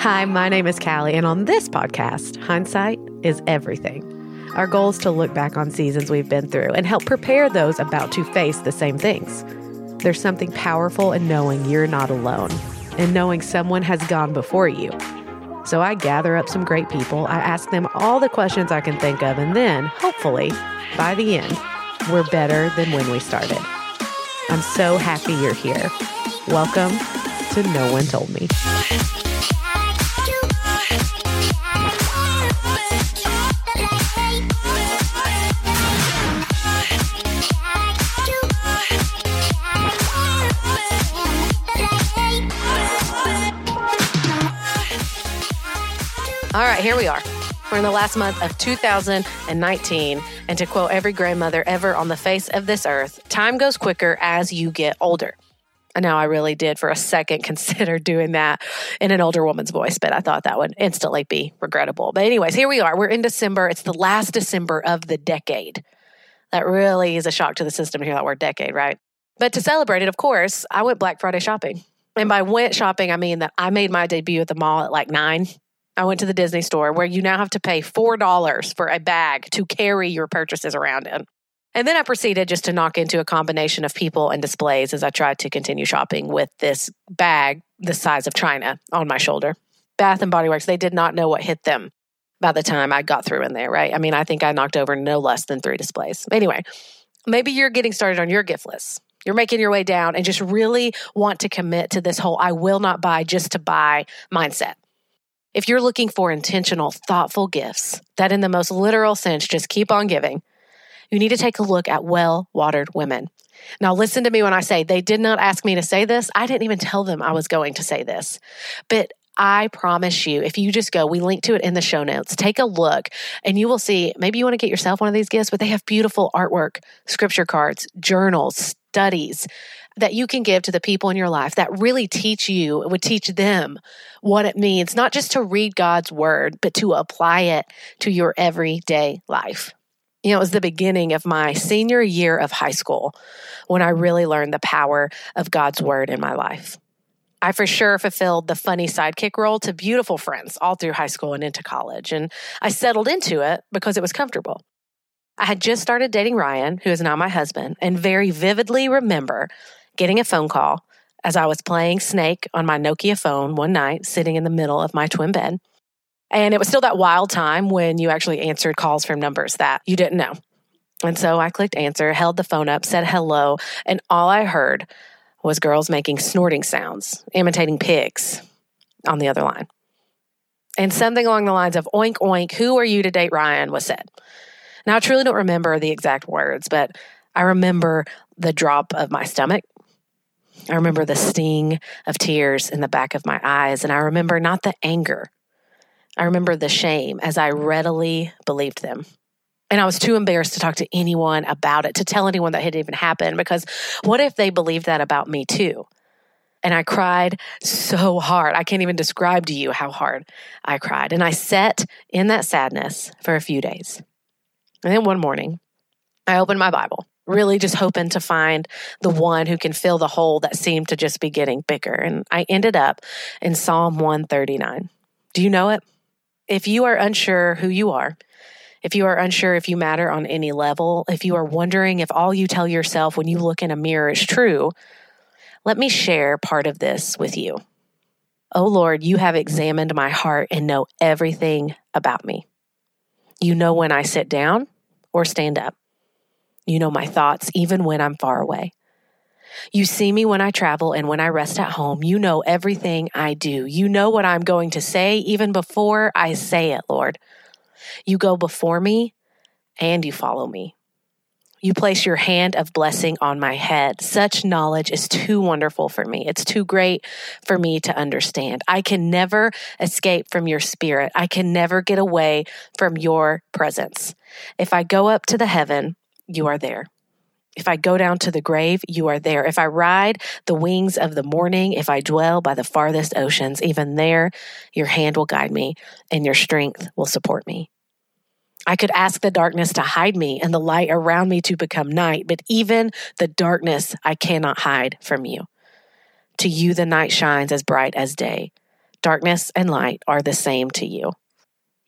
Hi, my name is Callie, and on this podcast, hindsight is everything. Our goal is to look back on seasons we've been through and help prepare those about to face the same things. There's something powerful in knowing you're not alone and knowing someone has gone before you. So I gather up some great people, I ask them all the questions I can think of, and then, hopefully, by the end, we're better than when we started. I'm so happy you're here. Welcome to No One Told Me. All right, here we are. We're in the last month of 2019. And to quote every grandmother ever on the face of this earth, time goes quicker as you get older. I know I really did for a second consider doing that in an older woman's voice, but I thought that would instantly be regrettable. But, anyways, here we are. We're in December. It's the last December of the decade. That really is a shock to the system to hear that word decade, right? But to celebrate it, of course, I went Black Friday shopping. And by went shopping, I mean that I made my debut at the mall at like nine I went to the Disney store where you now have to pay $4 for a bag to carry your purchases around in. And then I proceeded just to knock into a combination of people and displays as I tried to continue shopping with this bag the size of China on my shoulder. Bath and Body Works, they did not know what hit them by the time I got through in there, right? I mean, I think I knocked over no less than three displays. Anyway, maybe you're getting started on your gift list. You're making your way down and just really want to commit to this whole I will not buy just to buy mindset. If you're looking for intentional, thoughtful gifts that, in the most literal sense, just keep on giving, you need to take a look at well watered women. Now, listen to me when I say they did not ask me to say this. I didn't even tell them I was going to say this. But I promise you, if you just go, we link to it in the show notes, take a look and you will see maybe you want to get yourself one of these gifts, but they have beautiful artwork, scripture cards, journals, studies that you can give to the people in your life that really teach you, would teach them what it means, not just to read God's word, but to apply it to your everyday life. You know, it was the beginning of my senior year of high school when I really learned the power of God's word in my life. I for sure fulfilled the funny sidekick role to beautiful friends all through high school and into college. And I settled into it because it was comfortable. I had just started dating Ryan, who is now my husband, and very vividly remember getting a phone call as I was playing Snake on my Nokia phone one night, sitting in the middle of my twin bed. And it was still that wild time when you actually answered calls from numbers that you didn't know. And so I clicked answer, held the phone up, said hello, and all I heard was girls making snorting sounds, imitating pigs on the other line. And something along the lines of oink oink, who are you to date Ryan was said. Now, I truly don't remember the exact words, but I remember the drop of my stomach. I remember the sting of tears in the back of my eyes, and I remember not the anger. I remember the shame as I readily believed them. And I was too embarrassed to talk to anyone about it, to tell anyone that had even happened, because what if they believed that about me too? And I cried so hard. I can't even describe to you how hard I cried. And I sat in that sadness for a few days. And then one morning, I opened my Bible, really just hoping to find the one who can fill the hole that seemed to just be getting bigger. And I ended up in Psalm 139. Do you know it? If you are unsure who you are, if you are unsure if you matter on any level, if you are wondering if all you tell yourself when you look in a mirror is true, let me share part of this with you. Oh Lord, you have examined my heart and know everything about me. You know when I sit down or stand up. You know my thoughts even when I'm far away. You see me when I travel and when I rest at home. You know everything I do. You know what I'm going to say even before I say it, Lord. You go before me and you follow me. You place your hand of blessing on my head. Such knowledge is too wonderful for me. It's too great for me to understand. I can never escape from your spirit. I can never get away from your presence. If I go up to the heaven, you are there. If I go down to the grave, you are there. If I ride the wings of the morning, if I dwell by the farthest oceans, even there, your hand will guide me and your strength will support me. I could ask the darkness to hide me and the light around me to become night, but even the darkness I cannot hide from you. To you, the night shines as bright as day. Darkness and light are the same to you.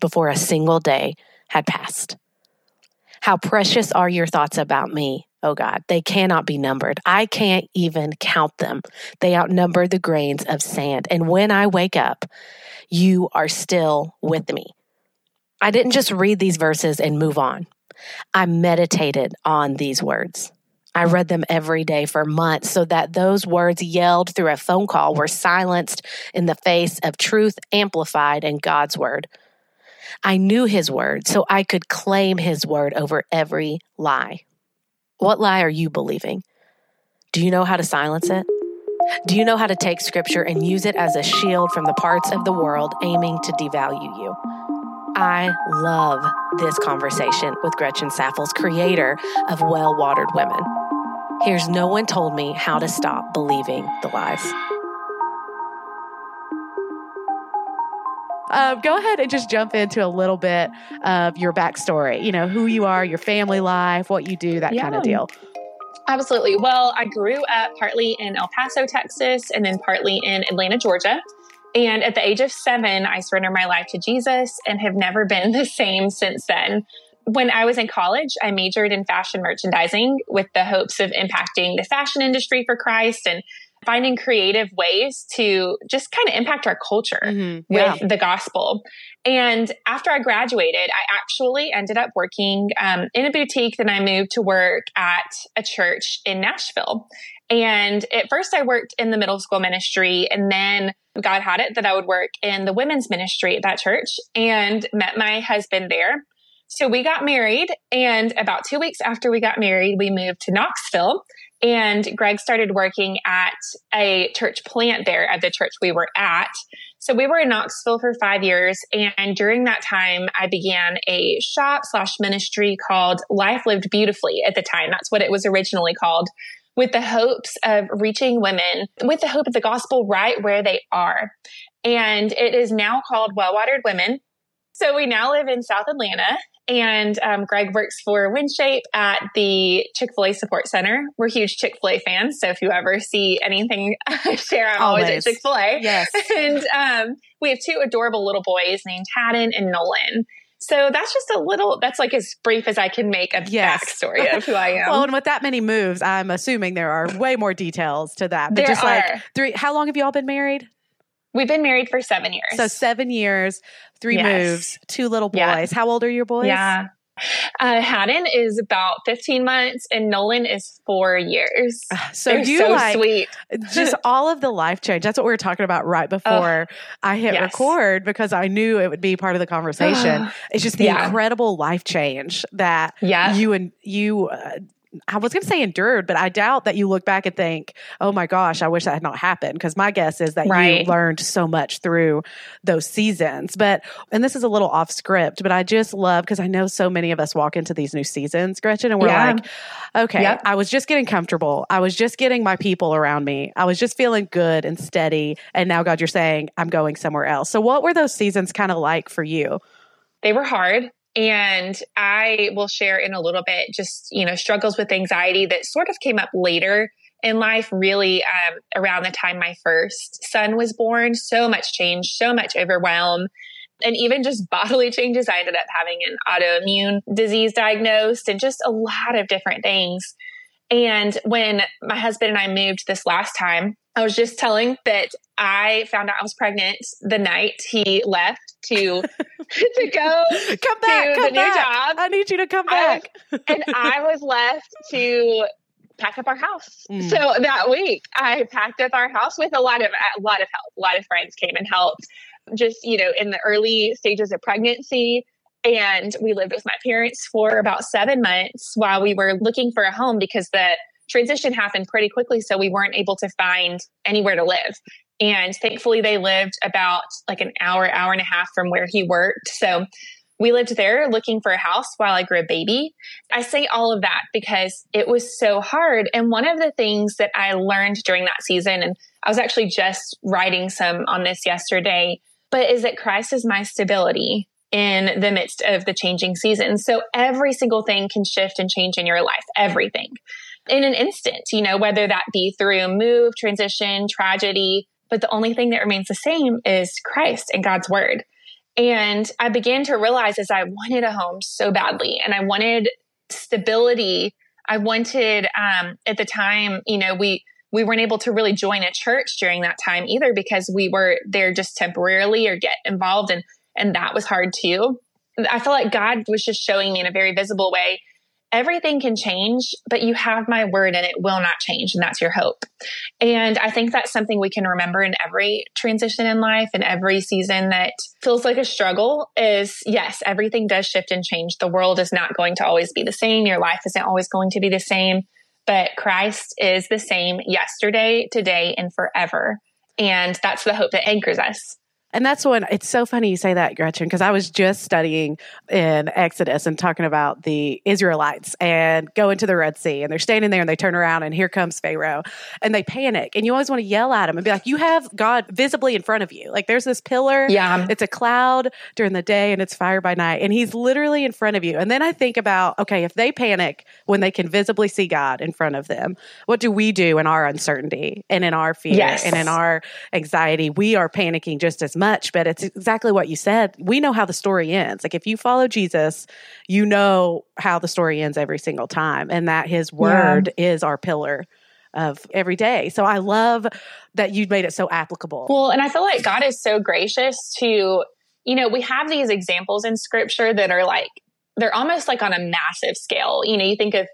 before a single day had passed. How precious are your thoughts about me, oh God. They cannot be numbered. I can't even count them. They outnumber the grains of sand. And when I wake up, you are still with me. I didn't just read these verses and move on. I meditated on these words. I read them every day for months so that those words yelled through a phone call were silenced in the face of truth amplified in God's word. I knew his word, so I could claim his word over every lie. What lie are you believing? Do you know how to silence it? Do you know how to take scripture and use it as a shield from the parts of the world aiming to devalue you? I love this conversation with Gretchen Saffels, creator of Well Watered Women. Here's No One Told Me How to Stop Believing the Lies. Uh, go ahead and just jump into a little bit of your backstory. You know, who you are, your family life, what you do, that yeah. kind of deal. Absolutely. Well, I grew up partly in El Paso, Texas, and then partly in Atlanta, Georgia. And at the age of seven, I surrendered my life to Jesus and have never been the same since then. When I was in college, I majored in fashion merchandising with the hopes of impacting the fashion industry for Christ and finding creative ways to just kind of impact our culture mm-hmm. yeah. with the gospel. And after I graduated, I actually ended up working um, in a boutique. Then I moved to work at a church in Nashville. And at first, I worked in the middle school ministry, and then God had it that I would work in the women's ministry at that church and met my husband there. So we got married, and about two weeks after we got married, we moved to Knoxville. And Greg started working at a church plant there at the church we were at. So we were in Knoxville for five years. And during that time, I began a shop slash ministry called Life Lived Beautifully at the time. That's what it was originally called with the hopes of reaching women with the hope of the gospel right where they are. And it is now called Well Watered Women. So we now live in South Atlanta and um, Greg works for WinShape at the Chick fil A Support Center. We're huge Chick fil A fans. So if you ever see anything I share, I'm always, always at Chick fil A. Yes. And um, we have two adorable little boys named Haddon and Nolan. So that's just a little, that's like as brief as I can make a yes. backstory of who I am. well, and with that many moves, I'm assuming there are way more details to that. But there just are. like three, how long have you all been married? We've been married for seven years. So seven years, three yes. moves, two little boys. Yeah. How old are your boys? Yeah. Uh, Haddon is about 15 months and Nolan is four years. So They're you so like sweet. just all of the life change. That's what we were talking about right before oh, I hit yes. record because I knew it would be part of the conversation. it's just the yeah. incredible life change that yeah. you and you uh, I was going to say endured, but I doubt that you look back and think, oh my gosh, I wish that had not happened. Because my guess is that right. you learned so much through those seasons. But, and this is a little off script, but I just love because I know so many of us walk into these new seasons, Gretchen, and we're yeah. like, okay, yep. I was just getting comfortable. I was just getting my people around me. I was just feeling good and steady. And now, God, you're saying I'm going somewhere else. So, what were those seasons kind of like for you? They were hard. And I will share in a little bit just, you know, struggles with anxiety that sort of came up later in life, really um, around the time my first son was born. So much change, so much overwhelm. And even just bodily changes. I ended up having an autoimmune disease diagnosed and just a lot of different things. And when my husband and I moved this last time, I was just telling that I found out I was pregnant the night he left to to go come back, to come the back. new job. I need you to come back. and I was left to pack up our house. Mm. So that week, I packed up our house with a lot of a lot of help. A lot of friends came and helped. Just you know, in the early stages of pregnancy, and we lived with my parents for about seven months while we were looking for a home because the transition happened pretty quickly. So we weren't able to find anywhere to live. And thankfully, they lived about like an hour, hour and a half from where he worked. So we lived there looking for a house while I grew a baby. I say all of that because it was so hard. And one of the things that I learned during that season, and I was actually just writing some on this yesterday, but is that Christ is my stability in the midst of the changing season. So every single thing can shift and change in your life, everything in an instant, you know, whether that be through move, transition, tragedy. But the only thing that remains the same is Christ and God's word. And I began to realize as I wanted a home so badly and I wanted stability. I wanted, um, at the time, you know, we, we weren't able to really join a church during that time either because we were there just temporarily or get involved and, and that was hard too. I felt like God was just showing me in a very visible way everything can change, but you have my word and it will not change. And that's your hope. And I think that's something we can remember in every transition in life and every season that feels like a struggle is yes, everything does shift and change. The world is not going to always be the same. Your life isn't always going to be the same, but Christ is the same yesterday, today, and forever. And that's the hope that anchors us. And that's when it's so funny you say that, Gretchen, because I was just studying in Exodus and talking about the Israelites and going to the Red Sea and they're standing there and they turn around and here comes Pharaoh and they panic. And you always want to yell at them and be like, you have God visibly in front of you. Like there's this pillar. Yeah. It's a cloud during the day and it's fire by night. And he's literally in front of you. And then I think about, okay, if they panic when they can visibly see God in front of them, what do we do in our uncertainty and in our fear yes. and in our anxiety? We are panicking just as much, but it's exactly what you said. We know how the story ends. Like if you follow Jesus, you know how the story ends every single time, and that his word yeah. is our pillar of every day. So I love that you made it so applicable. Well, and I feel like God is so gracious to, you know, we have these examples in scripture that are like, they're almost like on a massive scale. You know, you think of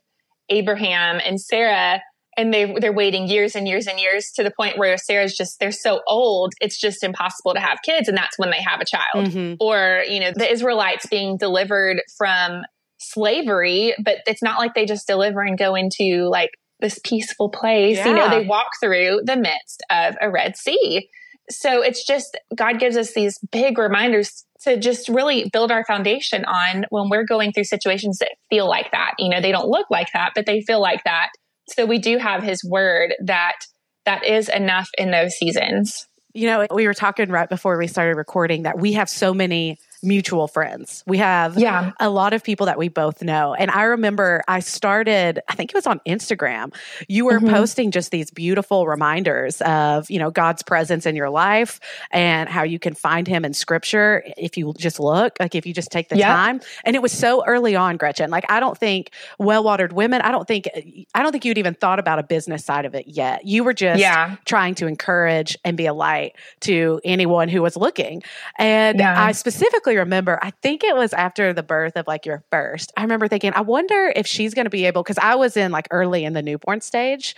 Abraham and Sarah and they they're waiting years and years and years to the point where Sarah's just they're so old it's just impossible to have kids and that's when they have a child. Mm-hmm. or you know the Israelites being delivered from slavery but it's not like they just deliver and go into like this peaceful place. Yeah. you know they walk through the midst of a red sea. So it's just God gives us these big reminders to just really build our foundation on when we're going through situations that feel like that. You know they don't look like that but they feel like that so we do have his word that that is enough in those seasons. You know, we were talking right before we started recording that we have so many mutual friends. We have yeah. a lot of people that we both know. And I remember I started, I think it was on Instagram. You were mm-hmm. posting just these beautiful reminders of, you know, God's presence in your life and how you can find him in scripture if you just look, like if you just take the yep. time. And it was so early on, Gretchen. Like I don't think well-watered women, I don't think I don't think you'd even thought about a business side of it yet. You were just yeah. trying to encourage and be a light to anyone who was looking. And yeah. I specifically remember, I think it was after the birth of like your first. I remember thinking, I wonder if she's going to be able, because I was in like early in the newborn stage.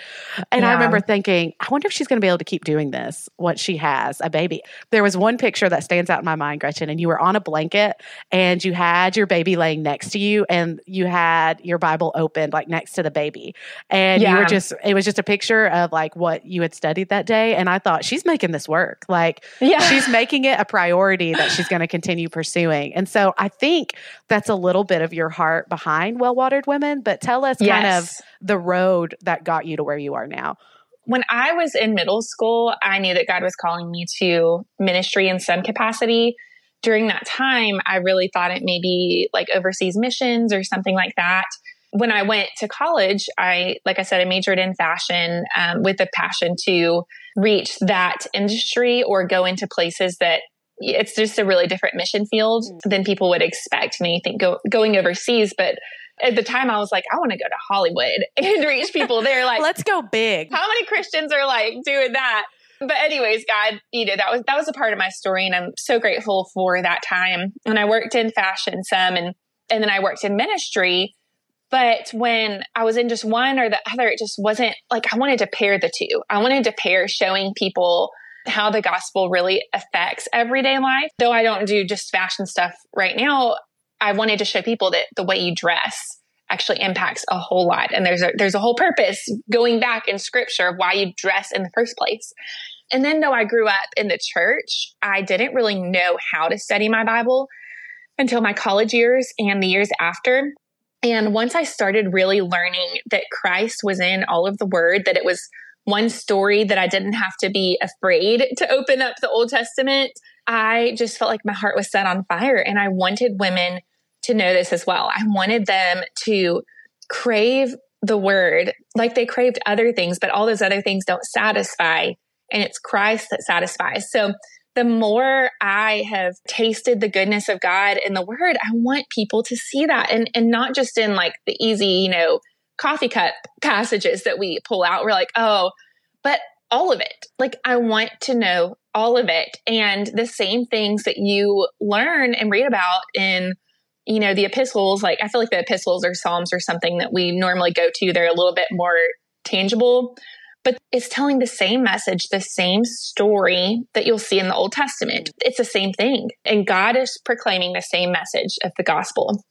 And yeah. I remember thinking, I wonder if she's going to be able to keep doing this once she has a baby. There was one picture that stands out in my mind, Gretchen, and you were on a blanket and you had your baby laying next to you and you had your Bible opened like next to the baby. And yeah. you were just, it was just a picture of like what you had studied that day. And I thought, she's making this work. Like, yeah. she's making it a priority that she's going to continue pursuing. And so I think that's a little bit of your heart behind Well Watered Women, but tell us yes. kind of the road that got you to where you are now. When I was in middle school, I knew that God was calling me to ministry in some capacity. During that time, I really thought it may be like overseas missions or something like that when I went to college, I, like I said, I majored in fashion um, with a passion to reach that industry or go into places that it's just a really different mission field mm. than people would expect. And you think go, going overseas, but at the time I was like, I want to go to Hollywood and reach people there. Like, let's go big. How many Christians are like doing that? But anyways, God, you know, that was, that was a part of my story. And I'm so grateful for that time. And I worked in fashion some and, and then I worked in ministry. But when I was in just one or the other, it just wasn't like I wanted to pair the two. I wanted to pair showing people how the gospel really affects everyday life. Though I don't do just fashion stuff right now, I wanted to show people that the way you dress actually impacts a whole lot. And there's a, there's a whole purpose going back in scripture of why you dress in the first place. And then though I grew up in the church, I didn't really know how to study my Bible until my college years and the years after. And once I started really learning that Christ was in all of the word, that it was one story that I didn't have to be afraid to open up the Old Testament, I just felt like my heart was set on fire. And I wanted women to know this as well. I wanted them to crave the word like they craved other things, but all those other things don't satisfy. And it's Christ that satisfies. So the more I have tasted the goodness of God in the word, I want people to see that and, and not just in like the easy, you know, coffee cup passages that we pull out. We're like, oh, but all of it. Like I want to know all of it and the same things that you learn and read about in you know the epistles like i feel like the epistles or psalms or something that we normally go to they're a little bit more tangible but it's telling the same message, the same story that you'll see in the Old Testament. It's the same thing. And God is proclaiming the same message of the gospel.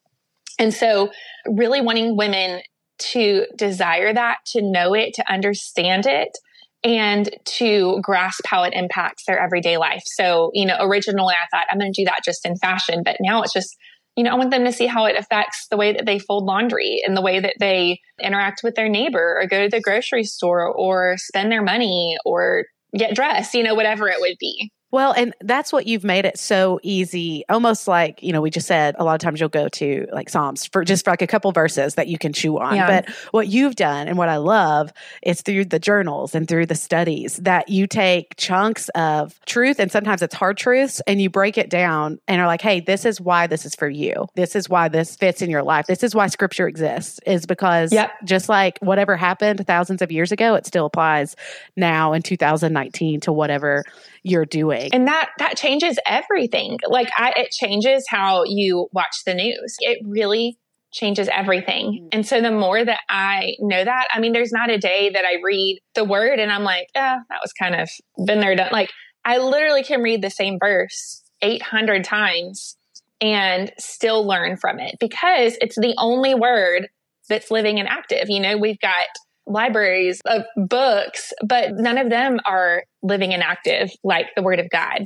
And so, really wanting women to desire that, to know it, to understand it, and to grasp how it impacts their everyday life. So, you know, originally I thought I'm going to do that just in fashion, but now it's just you know, I want them to see how it affects the way that they fold laundry and the way that they interact with their neighbor or go to the grocery store or spend their money or get dressed, you know, whatever it would be. Well, and that's what you've made it so easy. Almost like, you know, we just said a lot of times you'll go to like Psalms for just for like a couple verses that you can chew on. Yeah. But what you've done and what I love is through the journals and through the studies that you take chunks of truth and sometimes it's hard truths and you break it down and are like, hey, this is why this is for you. This is why this fits in your life. This is why scripture exists, is because yep. just like whatever happened thousands of years ago, it still applies now in 2019 to whatever you're doing. And that that changes everything. Like I, it changes how you watch the news. It really changes everything. Mm-hmm. And so the more that I know that, I mean, there's not a day that I read the word and I'm like, yeah, that was kind of been there, done. Like I literally can read the same verse 800 times and still learn from it because it's the only word that's living and active. You know, we've got libraries of books, but none of them are living and active like the word of God.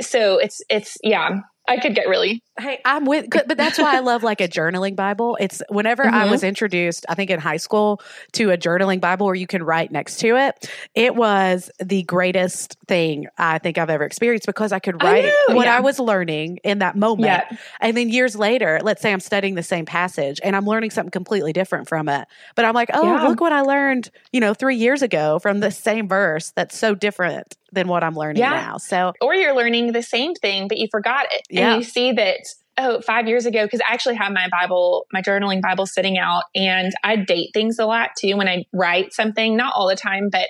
So it's, it's, yeah, I could get really. Hey, I'm with, but that's why I love like a journaling Bible. It's whenever mm-hmm. I was introduced, I think in high school, to a journaling Bible where you can write next to it. It was the greatest thing I think I've ever experienced because I could write I what yeah. I was learning in that moment. Yeah. And then years later, let's say I'm studying the same passage and I'm learning something completely different from it. But I'm like, oh, yeah. look what I learned, you know, three years ago from the same verse that's so different than what I'm learning yeah. now. So, or you're learning the same thing, but you forgot it. Yeah. And you see that, oh, five years ago, because I actually have my Bible, my journaling Bible sitting out, and I date things a lot too when I write something, not all the time, but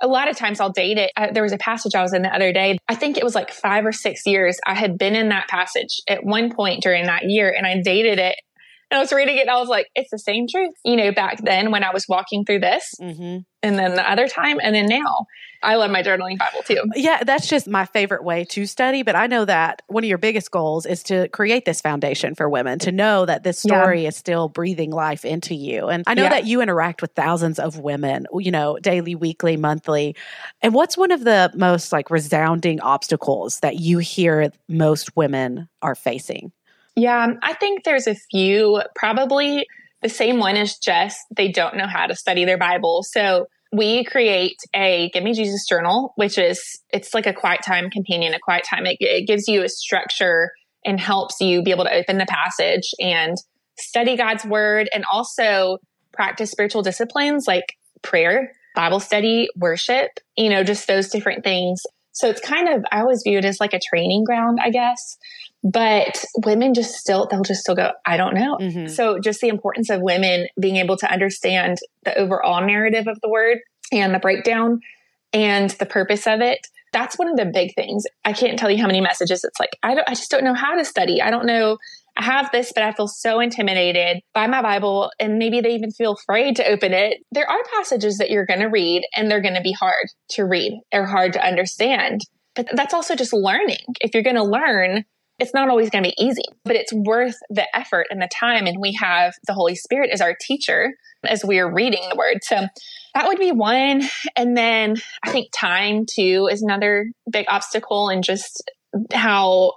a lot of times I'll date it. I, there was a passage I was in the other day. I think it was like five or six years. I had been in that passage at one point during that year and I dated it and I was reading it and I was like, it's the same truth. You know, back then when I was walking through this mm-hmm. and then the other time and then now. I love my journaling Bible too. Yeah, that's just my favorite way to study. But I know that one of your biggest goals is to create this foundation for women to know that this story yeah. is still breathing life into you. And I know yeah. that you interact with thousands of women, you know, daily, weekly, monthly. And what's one of the most like resounding obstacles that you hear most women are facing? Yeah, um, I think there's a few. Probably the same one is just they don't know how to study their Bible. So we create a Give Me Jesus journal, which is it's like a quiet time companion, a quiet time. It, it gives you a structure and helps you be able to open the passage and study God's word and also practice spiritual disciplines like prayer, Bible study, worship, you know, just those different things. So it's kind of, I always view it as like a training ground, I guess. But women just still, they'll just still go, I don't know. Mm-hmm. So just the importance of women being able to understand the overall narrative of the word and the breakdown and the purpose of it. That's one of the big things. I can't tell you how many messages it's like, I don't, I just don't know how to study. I don't know. I have this, but I feel so intimidated by my Bible and maybe they even feel afraid to open it. There are passages that you're going to read and they're going to be hard to read or hard to understand. But that's also just learning. If you're going to learn, it's not always going to be easy, but it's worth the effort and the time. And we have the Holy Spirit as our teacher as we're reading the word. So that would be one. And then I think time too is another big obstacle and just how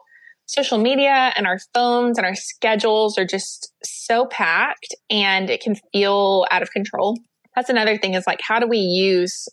social media and our phones and our schedules are just so packed and it can feel out of control. That's another thing is like, how do we use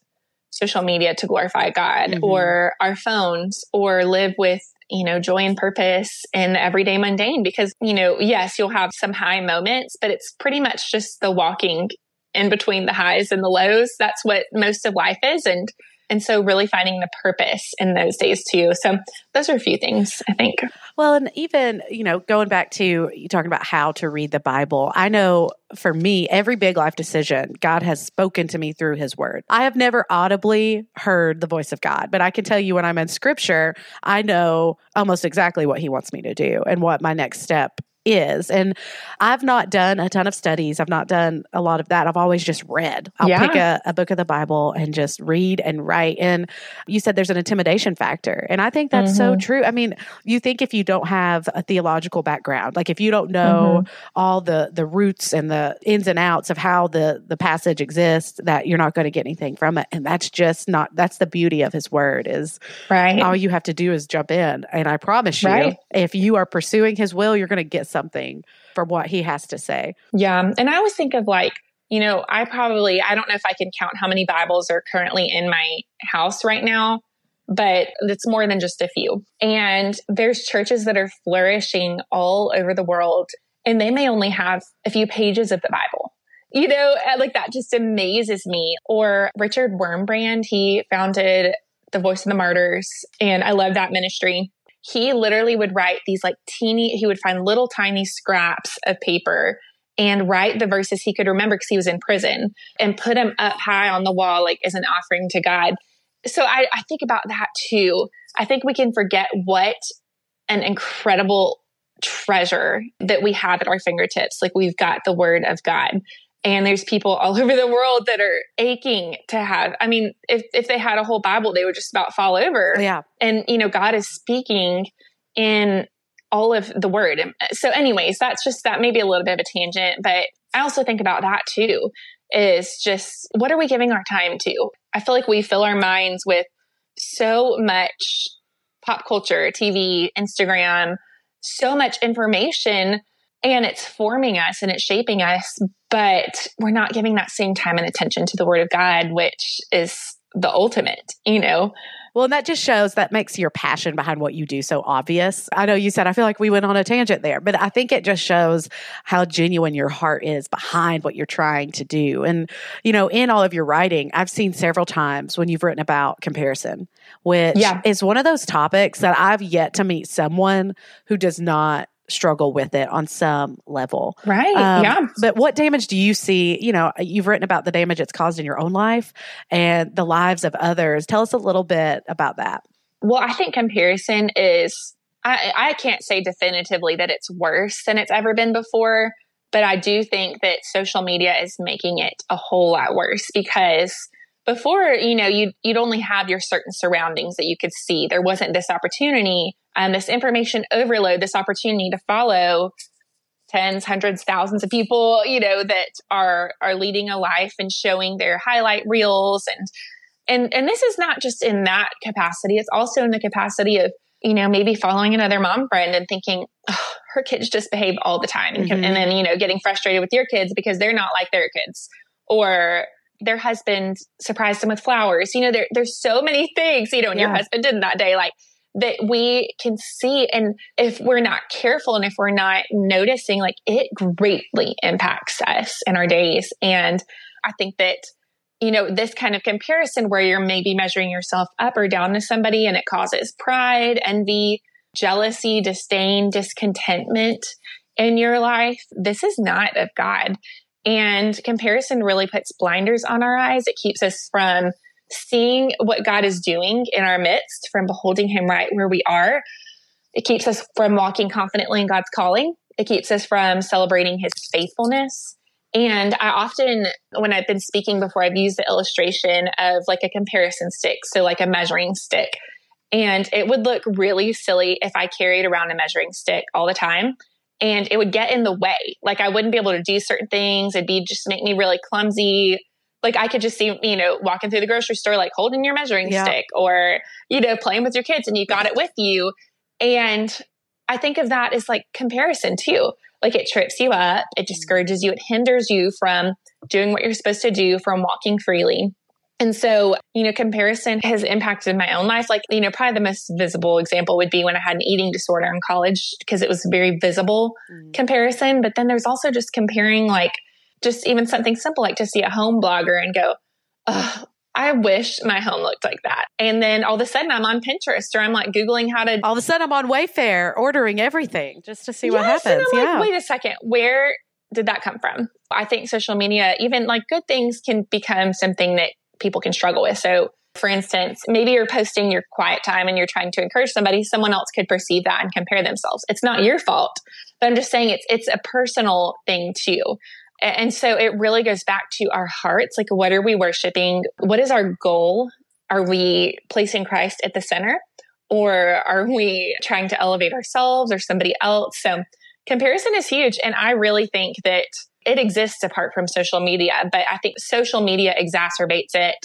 social media to glorify God mm-hmm. or our phones or live with you know, joy and purpose in everyday mundane because, you know, yes, you'll have some high moments, but it's pretty much just the walking in between the highs and the lows. That's what most of life is. And and so really finding the purpose in those days too. So those are a few things I think. Well, and even, you know, going back to you talking about how to read the Bible, I know for me, every big life decision, God has spoken to me through his word. I have never audibly heard the voice of God, but I can tell you when I'm in scripture, I know almost exactly what he wants me to do and what my next step is. And I've not done a ton of studies. I've not done a lot of that. I've always just read. I'll yeah. pick a, a, book of the Bible and just read and write. And you said there's an intimidation factor. And I think that's mm-hmm. so true. I mean, you think if you don't have a theological background, like if you don't know mm-hmm. all the the roots and the ins and outs of how the the passage exists, that you're not going to get anything from it. And that's just not that's the beauty of his word is right. All you have to do is jump in. And I promise you, right. if you are pursuing his will, you're going to get something for what he has to say. Yeah. And I always think of like, you know, I probably, I don't know if I can count how many Bibles are currently in my house right now, but it's more than just a few. And there's churches that are flourishing all over the world, and they may only have a few pages of the Bible. You know, uh, like that just amazes me. Or Richard Wurmbrand, he founded the Voice of the Martyrs, and I love that ministry he literally would write these like teeny, he would find little tiny scraps of paper and write the verses he could remember because he was in prison and put them up high on the wall, like as an offering to God. So I, I think about that too. I think we can forget what an incredible treasure that we have at our fingertips. Like we've got the word of God. And there's people all over the world that are aching to have. I mean, if, if they had a whole Bible, they would just about fall over. Yeah. And, you know, God is speaking in all of the word. Uh, so, anyways, that's just that maybe a little bit of a tangent, but I also think about that too is just what are we giving our time to? I feel like we fill our minds with so much pop culture, TV, Instagram, so much information and it's forming us and it's shaping us, but we're not giving that same time and attention to the word of God, which is the ultimate, you know? Well, and that just shows that makes your passion behind what you do so obvious. I know you said, I feel like we went on a tangent there, but I think it just shows how genuine your heart is behind what you're trying to do. And, you know, in all of your writing, I've seen several times when you've written about comparison, which yeah. is one of those topics that I've yet to meet someone who does not struggle with it on some level. Right. Um, yeah. But what damage do you see? You know, you've written about the damage it's caused in your own life and the lives of others. Tell us a little bit about that. Well, I think comparison is, I, I can't say definitively that it's worse than it's ever been before, but I do think that social media is making it a whole lot worse because before, you know, you'd, you'd only have your certain surroundings that you could see. There wasn't this opportunity and this information overload, this opportunity to follow tens, hundreds, thousands of people, you know, that are are leading a life and showing their highlight reels and and and this is not just in that capacity, it's also in the capacity of, you know, maybe following another mom friend and thinking, oh, her kids just behave all the time and, mm-hmm. and then, you know, getting frustrated with your kids because they're not like their kids. Or their husband surprised them with flowers. You know, there, there's so many things, you know, and yeah. your husband did that day, like that we can see. And if we're not careful and if we're not noticing, like it greatly impacts us in our days. And I think that, you know, this kind of comparison where you're maybe measuring yourself up or down to somebody and it causes pride, envy, jealousy, disdain, discontentment in your life, this is not of God. And comparison really puts blinders on our eyes. It keeps us from seeing what God is doing in our midst, from beholding Him right where we are. It keeps us from walking confidently in God's calling. It keeps us from celebrating His faithfulness. And I often, when I've been speaking before, I've used the illustration of like a comparison stick. So, like a measuring stick. And it would look really silly if I carried around a measuring stick all the time and it would get in the way. Like I wouldn't be able to do certain things. It'd be just make me really clumsy. Like I could just see, you know, walking through the grocery store, like holding your measuring yeah. stick or, you know, playing with your kids and you got it with you. And I think of that as like comparison too. Like it trips you up, it discourages you, it hinders you from doing what you're supposed to do, from walking freely. And so, you know, comparison has impacted my own life. Like, you know, probably the most visible example would be when I had an eating disorder in college because it was very visible mm. comparison. But then there's also just comparing, like, just even something simple, like to see a home blogger and go, oh, I wish my home looked like that. And then all of a sudden I'm on Pinterest or I'm like Googling how to. All of a sudden I'm on Wayfair ordering everything just to see yes, what happens. yeah. Like, Wait a second. Where did that come from? I think social media, even like good things can become something that people can struggle with. So, for instance, maybe you're posting your quiet time and you're trying to encourage somebody, someone else could perceive that and compare themselves. It's not your fault, but I'm just saying it's it's a personal thing too. And so it really goes back to our hearts. Like, what are we worshiping? What is our goal? Are we placing Christ at the center? Or are we trying to elevate ourselves or somebody else? So comparison is huge. And I really think that it exists apart from social media, but I think social media exacerbates it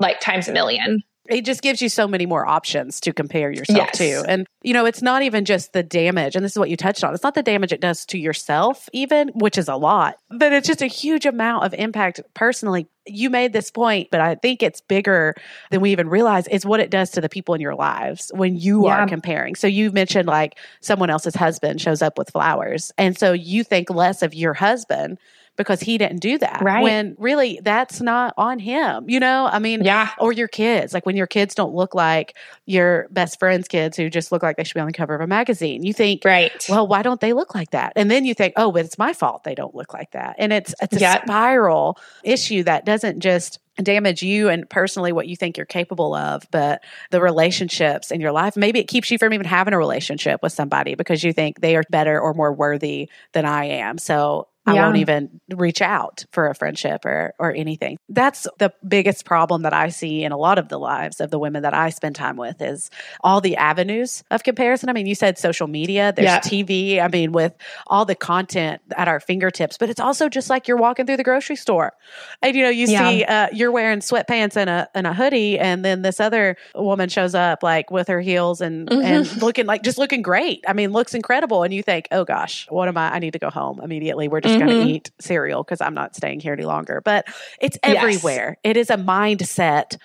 like times a million it just gives you so many more options to compare yourself yes. to. And, you know, it's not even just the damage, and this is what you touched on. It's not the damage it does to yourself, even, which is a lot, but it's just a huge amount of impact personally. You made this point, but I think it's bigger than we even realize. It's what it does to the people in your lives when you yeah. are comparing. So you mentioned like someone else's husband shows up with flowers. And so you think less of your husband because he didn't do that. Right. When really that's not on him, you know? I mean, yeah. Or your kids, like when your kids don't look like your best friend's kids who just look like they should be on the cover of a magazine. You think, right. well, why don't they look like that? And then you think, oh, but it's my fault they don't look like that. And it's, it's a spiral issue that doesn't just damage you and personally what you think you're capable of, but the relationships in your life, maybe it keeps you from even having a relationship with somebody because you think they are better or more worthy than I am. So I yeah. won't even reach out for a friendship or or anything. That's the biggest problem that I see in a lot of the lives of the women that I spend time with is all the avenues of comparison. I mean, you said social media, there's yeah. TV, I mean with all the content at our fingertips, but it's also just like you're walking through the grocery store. And you know, you yeah. see uh, you're wearing sweatpants and a and a hoodie and then this other woman shows up like with her heels and mm-hmm. and looking like just looking great. I mean, looks incredible and you think, "Oh gosh, what am I I need to go home immediately. We're just mm-hmm. going to eat cereal because I'm not staying here any longer. But it's everywhere. Yes. It is a mindset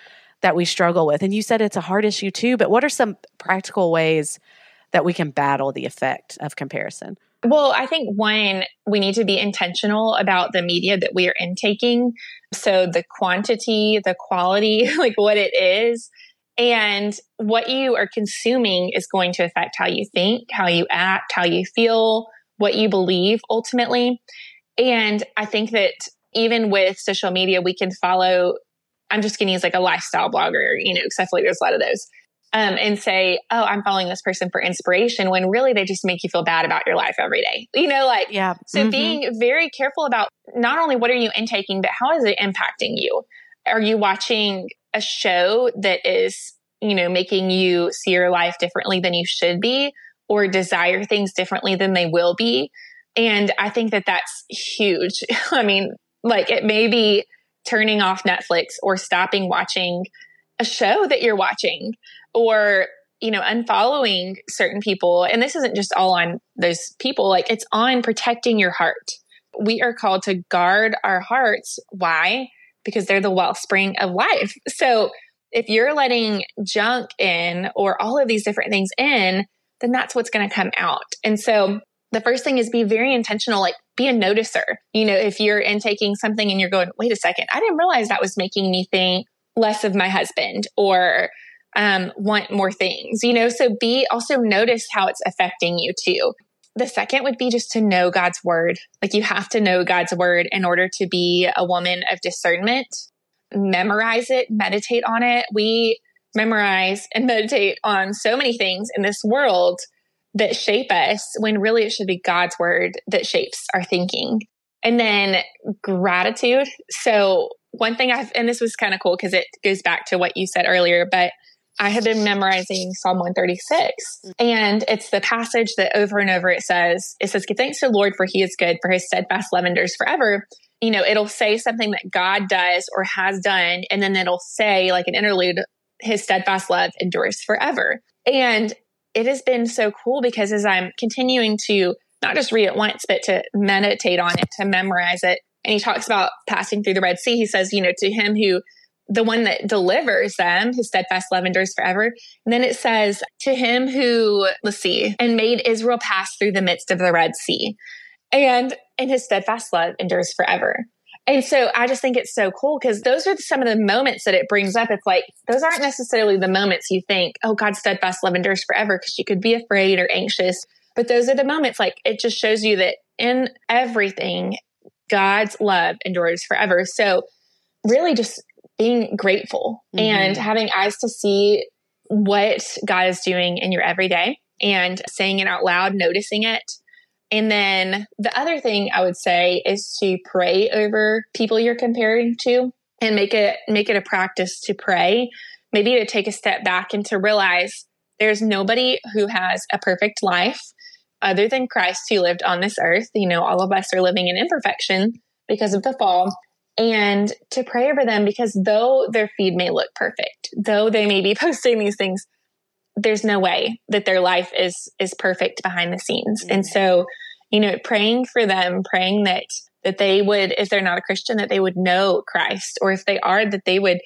that we struggle with. And you said it's a hard issue too, but what are some practical ways that we can battle the effect of comparison? Well, I think one, we need to be intentional about the media that we are intaking. So the quantity, the quality, like what it is. And what you are consuming is going to affect how you think, how you act, how you feel, what you believe ultimately. And I think that even with social media, we can follow, I'm just going to use like a lifestyle blogger, you know, because I feel like there's a lot of those. Um, and say, oh, I'm following this person for inspiration when really they just make you feel bad about your life every day. You know, like, yeah. So mm-hmm. being very careful about not only what are you intaking, but how is it impacting you? Are you watching a show that is, you know, making you see your life differently than you should be? Or desire things differently than they will be. And I think that that's huge. I mean, like it may be turning off Netflix or stopping watching a show that you're watching or, you know, unfollowing certain people. And this isn't just all on those people, like it's on protecting your heart. We are called to guard our hearts. Why? Because they're the wellspring of life. So if you're letting junk in or all of these different things in, then that's what's going to come out. And so the first thing is be very intentional, like be a noticer. You know, if you're intaking something and you're going, wait a second, I didn't realize that was making me think less of my husband or um, want more things, you know, so be also notice how it's affecting you too. The second would be just to know God's word. Like you have to know God's word in order to be a woman of discernment. Memorize it, meditate on it. We memorize and meditate on so many things in this world that shape us when really it should be God's word that shapes our thinking. And then gratitude. So one thing I've, and this was kind of cool because it goes back to what you said earlier, but I have been memorizing Psalm 136. And it's the passage that over and over it says, it says, Give thanks to the Lord for he is good, for his steadfast love endures forever. You know, it'll say something that God does or has done, and then it'll say, like an interlude, his steadfast love endures forever. And it has been so cool because as I'm continuing to not just read it once, but to meditate on it, to memorize it. And he talks about passing through the Red Sea. He says, you know, to him who the one that delivers them, his steadfast love endures forever. And then it says, to him who, let's see, and made Israel pass through the midst of the Red Sea. And, and his steadfast love endures forever. And so I just think it's so cool because those are some of the moments that it brings up. It's like, those aren't necessarily the moments you think, oh, God's steadfast love endures forever because you could be afraid or anxious. But those are the moments like it just shows you that in everything, God's love endures forever. So really just being grateful mm-hmm. and having eyes to see what God is doing in your everyday and saying it out loud, noticing it. And then the other thing I would say is to pray over people you're comparing to and make it make it a practice to pray, maybe to take a step back and to realize there's nobody who has a perfect life other than Christ who lived on this earth. You know, all of us are living in imperfection because of the fall and to pray over them because though their feed may look perfect, though they may be posting these things, there's no way that their life is is perfect behind the scenes. Mm-hmm. And so, you know, praying for them, praying that that they would, if they're not a Christian, that they would know Christ, or if they are, that they would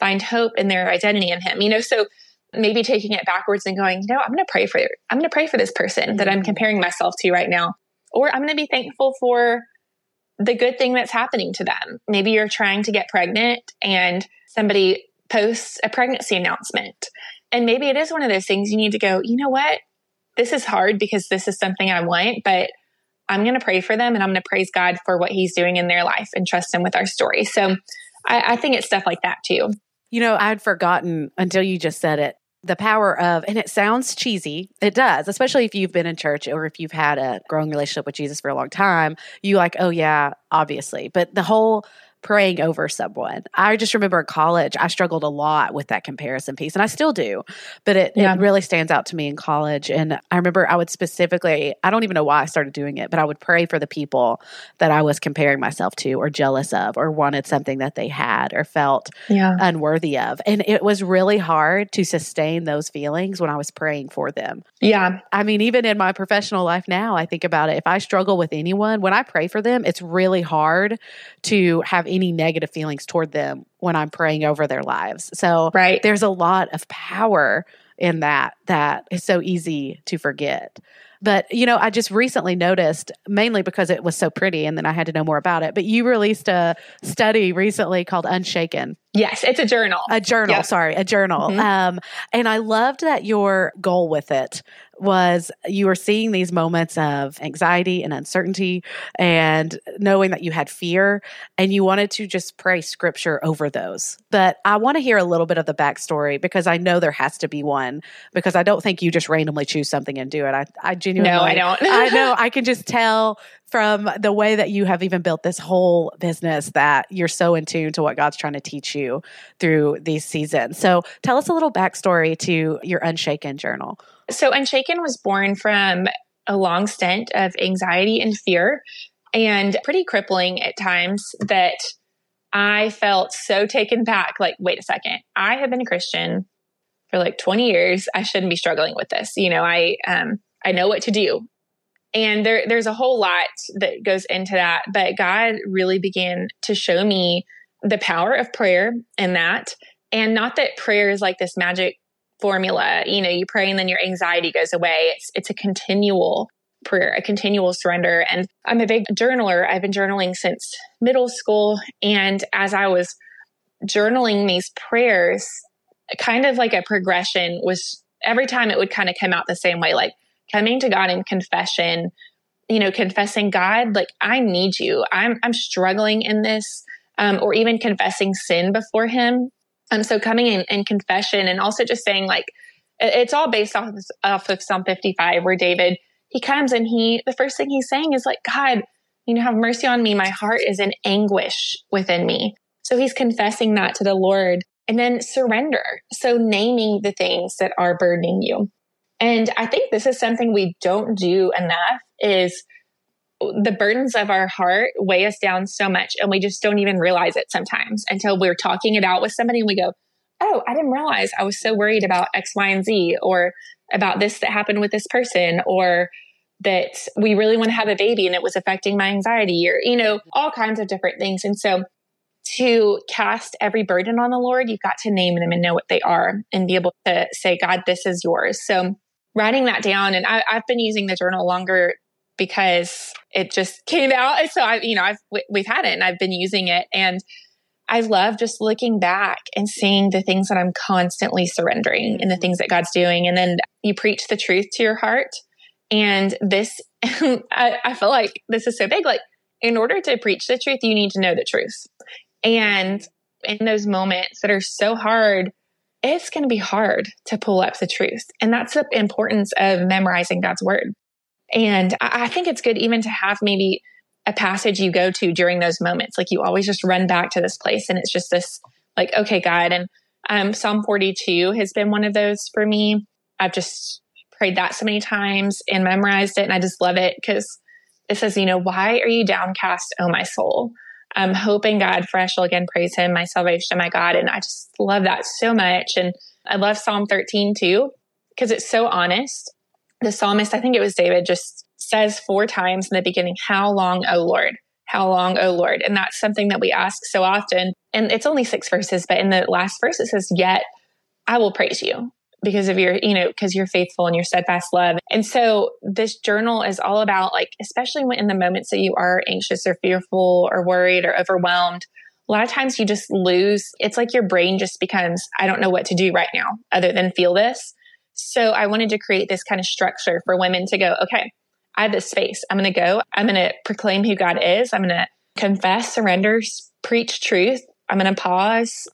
find hope in their identity in Him. You know, so maybe taking it backwards and going, you know, I'm going to pray for I'm going to pray for this person mm-hmm. that I'm mm-hmm. comparing myself to right now, or I'm going to be thankful for the good thing that's happening to them. Maybe you're trying to get pregnant and somebody posts a pregnancy announcement. And maybe it is one of those things you need to go, you know what? This is hard because this is something I want, but I'm going to pray for them and I'm going to praise God for what he's doing in their life and trust him with our story. So I, I think it's stuff like that too. You know, I'd forgotten until you just said it the power of, and it sounds cheesy. It does, especially if you've been in church or if you've had a growing relationship with Jesus for a long time. You like, oh, yeah, obviously. But the whole praying over someone. I just remember in college, I struggled a lot with that comparison piece, and I still do, but it, yeah. it really stands out to me in college. And I remember I would specifically, I don't even know why I started doing it, but I would pray for the people that I was comparing myself to or jealous of or wanted something that they had or felt yeah. unworthy of. And it was really hard to sustain those feelings when I was praying for them. Yeah. I mean, even in my professional life now, I think about it. If I struggle with anyone, when I pray for them, it's really hard to have any negative feelings toward them when I'm praying over their lives. So right. there's a lot of power in that that is so easy to forget. But, you know, I just recently noticed, mainly because it was so pretty and then I had to know more about it, but you released a study recently called Unshaken. Yes, it's a journal. A journal, yep. sorry, a journal. Mm-hmm. Um, and I loved that your goal with it was you were seeing these moments of anxiety and uncertainty and knowing that you had fear and you wanted to just pray scripture over those. But I want to hear a little bit of the backstory because I know there has to be one because I don't think you just randomly choose something and do it. I, I genuinely, no, I don't. I know I can just tell from the way that you have even built this whole business that you're so in tune to what God's trying to teach you through these seasons. So tell us a little backstory to your Unshaken journal. So, Unshaken was born from a long stint of anxiety and fear, and pretty crippling at times that I felt so taken back. Like, wait a second, I have been a Christian for like 20 years. I shouldn't be struggling with this. You know, I um, I know what to do. And there, there's a whole lot that goes into that. But God really began to show me the power of prayer and that. And not that prayer is like this magic formula. You know, you pray and then your anxiety goes away. It's it's a continual prayer, a continual surrender. And I'm a big journaler. I've been journaling since middle school. And as I was journaling these prayers, kind of like a progression was every time it would kind of come out the same way, like coming to God in confession, you know, confessing God, like I need you. I'm I'm struggling in this. Um, or even confessing sin before him um, so coming in, in confession and also just saying like, it's all based off of, off of Psalm 55 where David, he comes and he, the first thing he's saying is like, God, you know, have mercy on me. My heart is in anguish within me. So he's confessing that to the Lord. And then surrender. So naming the things that are burdening you. And I think this is something we don't do enough is the burdens of our heart weigh us down so much and we just don't even realize it sometimes until we're talking it out with somebody and we go, Oh, I didn't realize I was so worried about X, Y, and Z or about this that happened with this person or that we really want to have a baby and it was affecting my anxiety or, you know, all kinds of different things. And so to cast every burden on the Lord, you've got to name them and know what they are and be able to say, God, this is yours. So writing that down, and I, have been using the journal longer because it just came out. So I, you know, I've, we've had it and I've been using it. And I love just looking back and seeing the things that I'm constantly surrendering and the mm-hmm. things that God's doing. And then you preach the truth to your heart. And this, I, I feel like this is so big. Like, in order to preach the truth, you need to know the truth. And in those moments that are so hard, it's going to be hard to pull up the truth. And that's the importance of memorizing God's word. And I think it's good even to have maybe a passage you go to during those moments. Like you always just run back to this place and it's just this like, okay, God. And um, Psalm 42 has been one of those for me. I've just prayed that so many times and memorized it. And I just love it because it says, you know, why are you downcast, oh my soul? I'm hoping God for I shall again praise him, my salvation, my God. And I just love that so much. And I love Psalm 13 too, because it's so honest. The psalmist, I think it was David, just says four times in the beginning, How long, O Lord? How long, O Lord? And that's something that we ask so often. And it's only six verses, but in the last verse it says, Yet I will praise you because of your, you know, because you're faithful and your steadfast love. And so this journal is all about like, especially when in the moments that you are anxious or fearful or worried or overwhelmed, a lot of times you just lose. It's like your brain just becomes, I don't know what to do right now other than feel this. So I wanted to create this kind of structure for women to go, okay, I have this space. I'm going to go. I'm going to proclaim who God is. I'm going to confess, surrender, preach truth. I'm going to pause,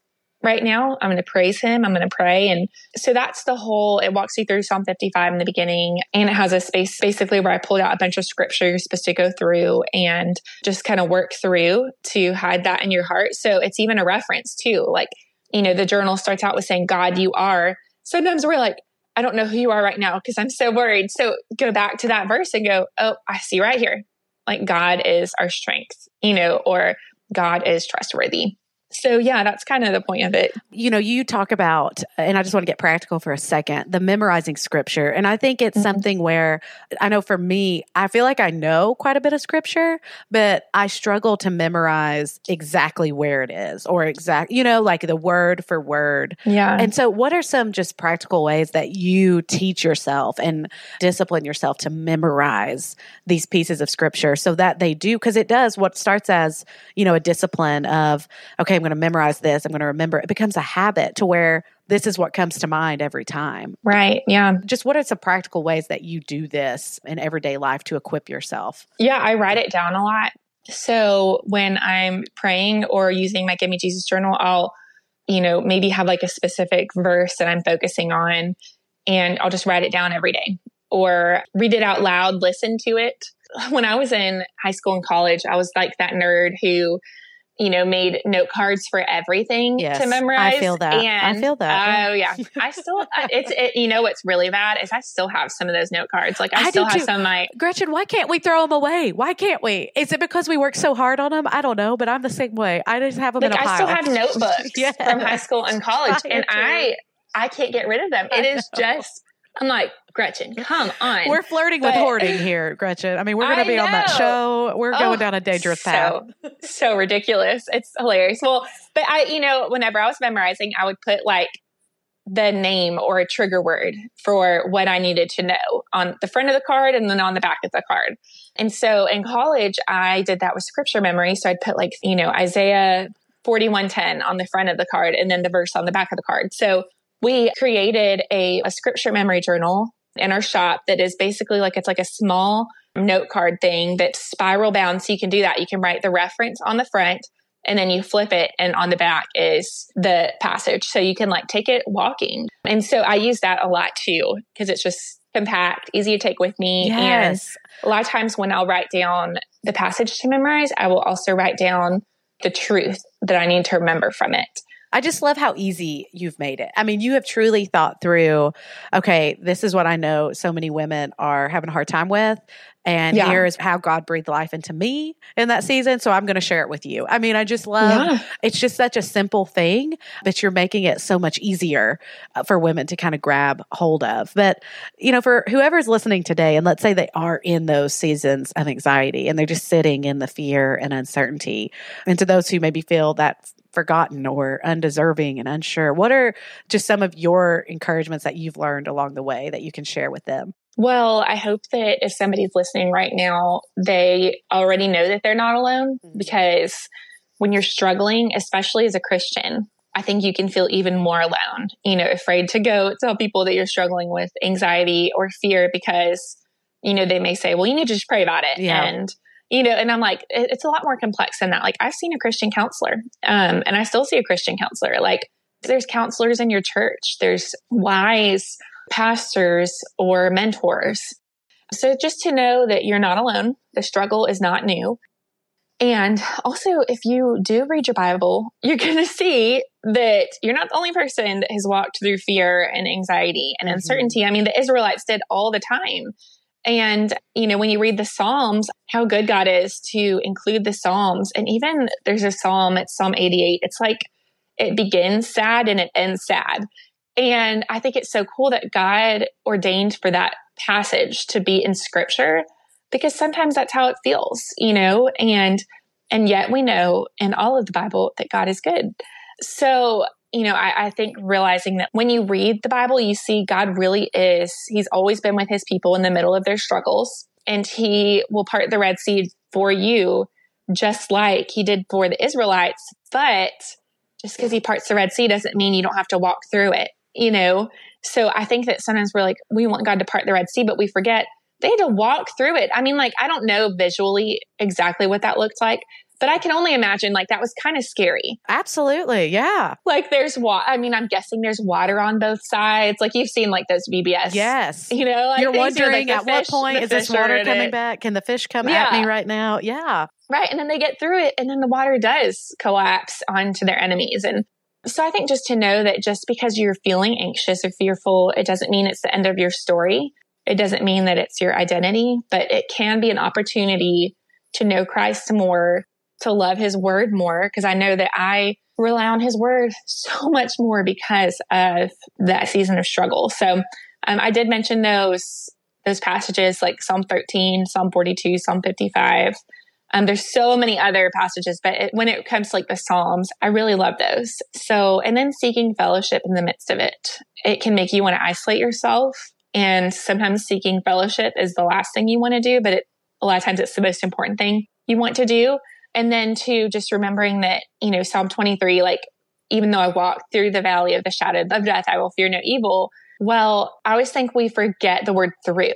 right now. I'm going to praise him. I'm going to pray. And so that's the whole, it walks you through Psalm 55 in the beginning. And it has a space basically where I pulled out a bunch of scripture you're supposed to go through and just kind of work through to hide that in your heart. So it's even a reference too. Like, you know, the journal starts out with saying, God, you are. Sometimes we're like, I don't know who you are right now because I'm so worried. So go back to that verse and go, oh, I see right here. Like God is our strength, you know, or God is trustworthy so yeah, that's kind of the point of it. You know, you talk about, and I just want to get practical for a second, the memorizing scripture. And I think it's mm-hmm. something where I know for me, I feel like I know quite a bit of scripture, but I struggle to memorize exactly where it is or exact, you know, like the word for word. Yeah. And so what are some just practical ways that you teach yourself and discipline yourself to memorize these pieces of scripture so that they do, because it does what starts as, you know, a discipline of, okay, I'm going to memorize this. I'm going to remember. It becomes a habit to where this is what comes to mind every time. Right. Yeah. Just what are some practical ways that you do this in everyday life to equip yourself? Yeah, I write it down a lot. So when I'm praying or using my Give Me Jesus journal, I'll, you know, maybe have like a specific verse that I'm focusing on and I'll just write it down every day or read it out loud, listen to it. When I was in high school and college, I was like that nerd who you know, made note cards for everything yes, to memorize. I feel that. And, I feel that. Oh yeah, I still. it's it, you know what's really bad is I still have some of those note cards. Like I, I still have too. some of my. Gretchen, why can't we throw them away? Why can't we? Is it because we work so hard on them? I don't know, but I'm the same way. I just have them like, in a pile. I still have notebooks yes. from high school and college, I and I I can't get rid of them. It is just I'm like, Gretchen, come on. We're flirting but, with hoarding here, Gretchen. I mean, we're going to be on that show. We're oh, going down a dangerous so, path. so ridiculous. It's hilarious. Well, but I, you know, whenever I was memorizing, I would put like the name or a trigger word for what I needed to know on the front of the card and then on the back of the card. And so in college, I did that with scripture memory. So I'd put like, you know, Isaiah 4110 on the front of the card and then the verse on the back of the card. So we created a, a scripture memory journal in our shop that is basically like it's like a small note card thing that's spiral bound. So you can do that. You can write the reference on the front and then you flip it and on the back is the passage. So you can like take it walking. And so I use that a lot too because it's just compact, easy to take with me. Yes. And a lot of times when I'll write down the passage to memorize, I will also write down the truth that I need to remember from it. I just love how easy you've made it. I mean, you have truly thought through, okay, this is what I know so many women are having a hard time with. And yeah. here is how God breathed life into me in that season. So I'm going to share it with you. I mean, I just love yeah. it's just such a simple thing, but you're making it so much easier uh, for women to kind of grab hold of. But, you know, for whoever's listening today, and let's say they are in those seasons of anxiety and they're just sitting in the fear and uncertainty, and to those who maybe feel that forgotten or undeserving and unsure, what are just some of your encouragements that you've learned along the way that you can share with them? Well, I hope that if somebody's listening right now, they already know that they're not alone mm-hmm. because when you're struggling, especially as a Christian, I think you can feel even more alone, you know, afraid to go tell people that you're struggling with anxiety or fear because, you know, they may say, well, you need to just pray about it. Yeah. And, you know, and I'm like, it's a lot more complex than that. Like, I've seen a Christian counselor, um, and I still see a Christian counselor. Like, there's counselors in your church, there's wise pastors or mentors. So just to know that you're not alone, the struggle is not new. And also, if you do read your Bible, you're going to see that you're not the only person that has walked through fear and anxiety and mm-hmm. uncertainty. I mean, the Israelites did all the time. And, you know, when you read the Psalms, how good God is to include the Psalms. And even there's a Psalm, it's Psalm 88. It's like it begins sad and it ends sad. And I think it's so cool that God ordained for that passage to be in scripture because sometimes that's how it feels, you know, and and yet we know in all of the Bible that God is good. So, you know, I, I think realizing that when you read the Bible, you see God really is, He's always been with His people in the middle of their struggles, and He will part the Red Sea for you, just like He did for the Israelites. But just because He parts the Red Sea doesn't mean you don't have to walk through it you know? So I think that sometimes we're like, we want God to part the Red Sea, but we forget they had to walk through it. I mean, like, I don't know visually exactly what that looked like, but I can only imagine like that was kind of scary. Absolutely. Yeah. Like there's water. I mean, I'm guessing there's water on both sides. Like you've seen like those VBS. Yes. You know, like you're wondering like at fish, what point is this water coming it. back? Can the fish come yeah. at me right now? Yeah. Right. And then they get through it and then the water does collapse onto their enemies. And so I think just to know that just because you're feeling anxious or fearful, it doesn't mean it's the end of your story. It doesn't mean that it's your identity, but it can be an opportunity to know Christ more, to love his word more. Cause I know that I rely on his word so much more because of that season of struggle. So um, I did mention those, those passages like Psalm 13, Psalm 42, Psalm 55. Um, there's so many other passages, but it, when it comes to like the Psalms, I really love those. So, and then seeking fellowship in the midst of it, it can make you want to isolate yourself. And sometimes seeking fellowship is the last thing you want to do, but it, a lot of times it's the most important thing you want to do. And then to just remembering that, you know, Psalm 23, like, even though I walk through the valley of the shadow of death, I will fear no evil. Well, I always think we forget the word through.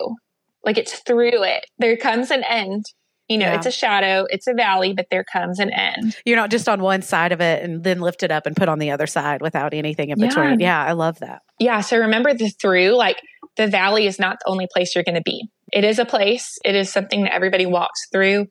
Like it's through it. There comes an end you know, yeah. it's a shadow, it's a valley, but there comes an end. You're not just on one side of it and then lift it up and put on the other side without anything in between. Yeah, I love that. Yeah. So remember the through, like the valley is not the only place you're going to be. It is a place, it is something that everybody walks through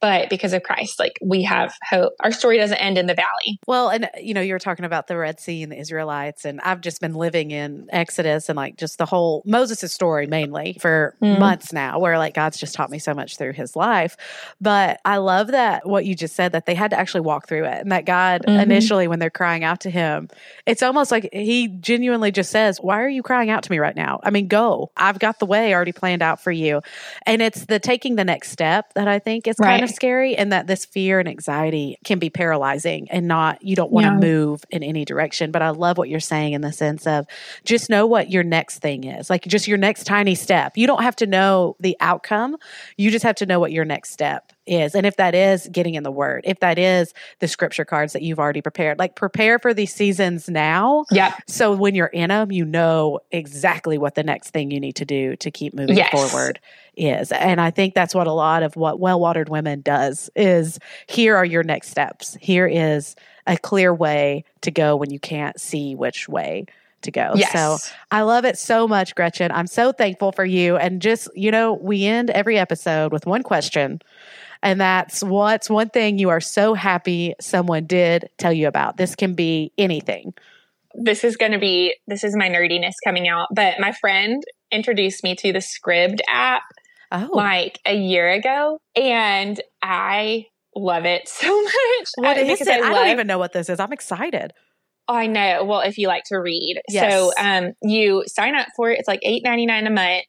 but because of Christ, like we have hope. Our story doesn't end in the valley. Well, and you know, you were talking about the Red Sea and the Israelites, and I've just been living in Exodus and like just the whole Moses' story mainly for mm. months now, where like God's just taught me so much through his life. But I love that what you just said that they had to actually walk through it, and that God mm-hmm. initially, when they're crying out to him, it's almost like he genuinely just says, Why are you crying out to me right now? I mean, go. I've got the way already planned out for you. And it's the taking the next step that I think is right. kind of scary and that this fear and anxiety can be paralyzing and not you don't want to yeah. move in any direction. But i love what you're saying in the sense of just know what your next thing is like just your next tiny step. You don't have to know the outcome. You just have to know what your next step is. And if that is getting in the word, if that is the scripture cards that you've already prepared, like prepare for these seasons now. Yeah. So when you're in them, you know exactly what the next thing you need to do to keep moving yes. forward is. And I think that's what a lot of what well watered women does is here are your next steps. Here is a clear way to go when you can't see which way to go. Yes. So I love it so much, Gretchen. I'm so thankful for you. And just, you know, we end every episode with one question. And that's what's one thing you are so happy someone did tell you about. This can be anything. This is going to be, this is my nerdiness coming out. But my friend introduced me to the Scribd app oh. like a year ago. And I love it so much. What is it? I, I don't even know what this is. I'm excited. I know. Well, if you like to read. Yes. So um, you sign up for it. It's like eight ninety nine a month.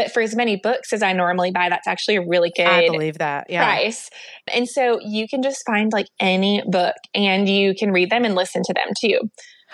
But for as many books as I normally buy, that's actually a really good I believe that. Yeah. price. And so you can just find like any book and you can read them and listen to them too.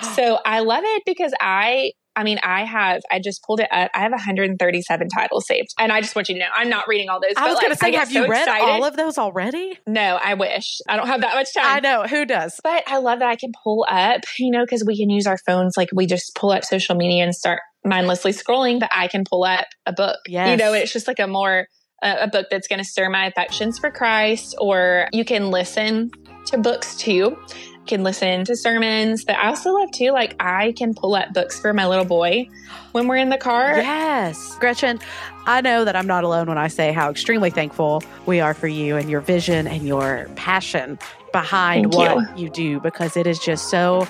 so I love it because I I mean, I have, I just pulled it up. I have 137 titles saved. And I just want you to know, I'm not reading all those. I was going to say, have so you read excited. all of those already? No, I wish. I don't have that much time. I know. Who does? But I love that I can pull up, you know, because we can use our phones. Like we just pull up social media and start mindlessly scrolling, but I can pull up a book. Yes. You know, it's just like a more, uh, a book that's going to stir my affections for Christ, or you can listen to books too can listen to sermons, but I also love too, like I can pull up books for my little boy when we're in the car. Yes. Gretchen, I know that I'm not alone when I say how extremely thankful we are for you and your vision and your passion behind Thank what you. you do because it is just so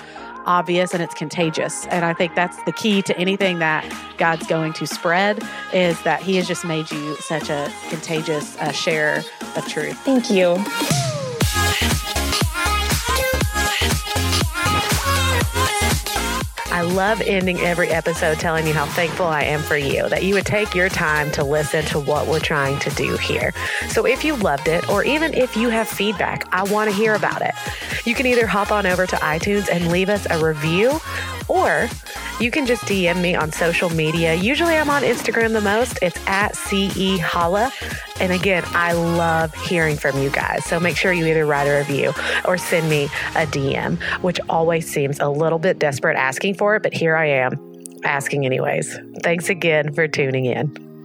obvious and it's contagious. And I think that's the key to anything that God's going to spread is that He has just made you such a contagious uh, share of truth. Thank you. I love ending every episode telling you how thankful I am for you, that you would take your time to listen to what we're trying to do here. So if you loved it, or even if you have feedback, I want to hear about it. You can either hop on over to iTunes and leave us a review, or you can just DM me on social media. Usually I'm on Instagram the most. It's at CE. And again, I love hearing from you guys. So make sure you either write a review or send me a DM, which always seems a little bit desperate asking for it, but here I am asking anyways. Thanks again for tuning in.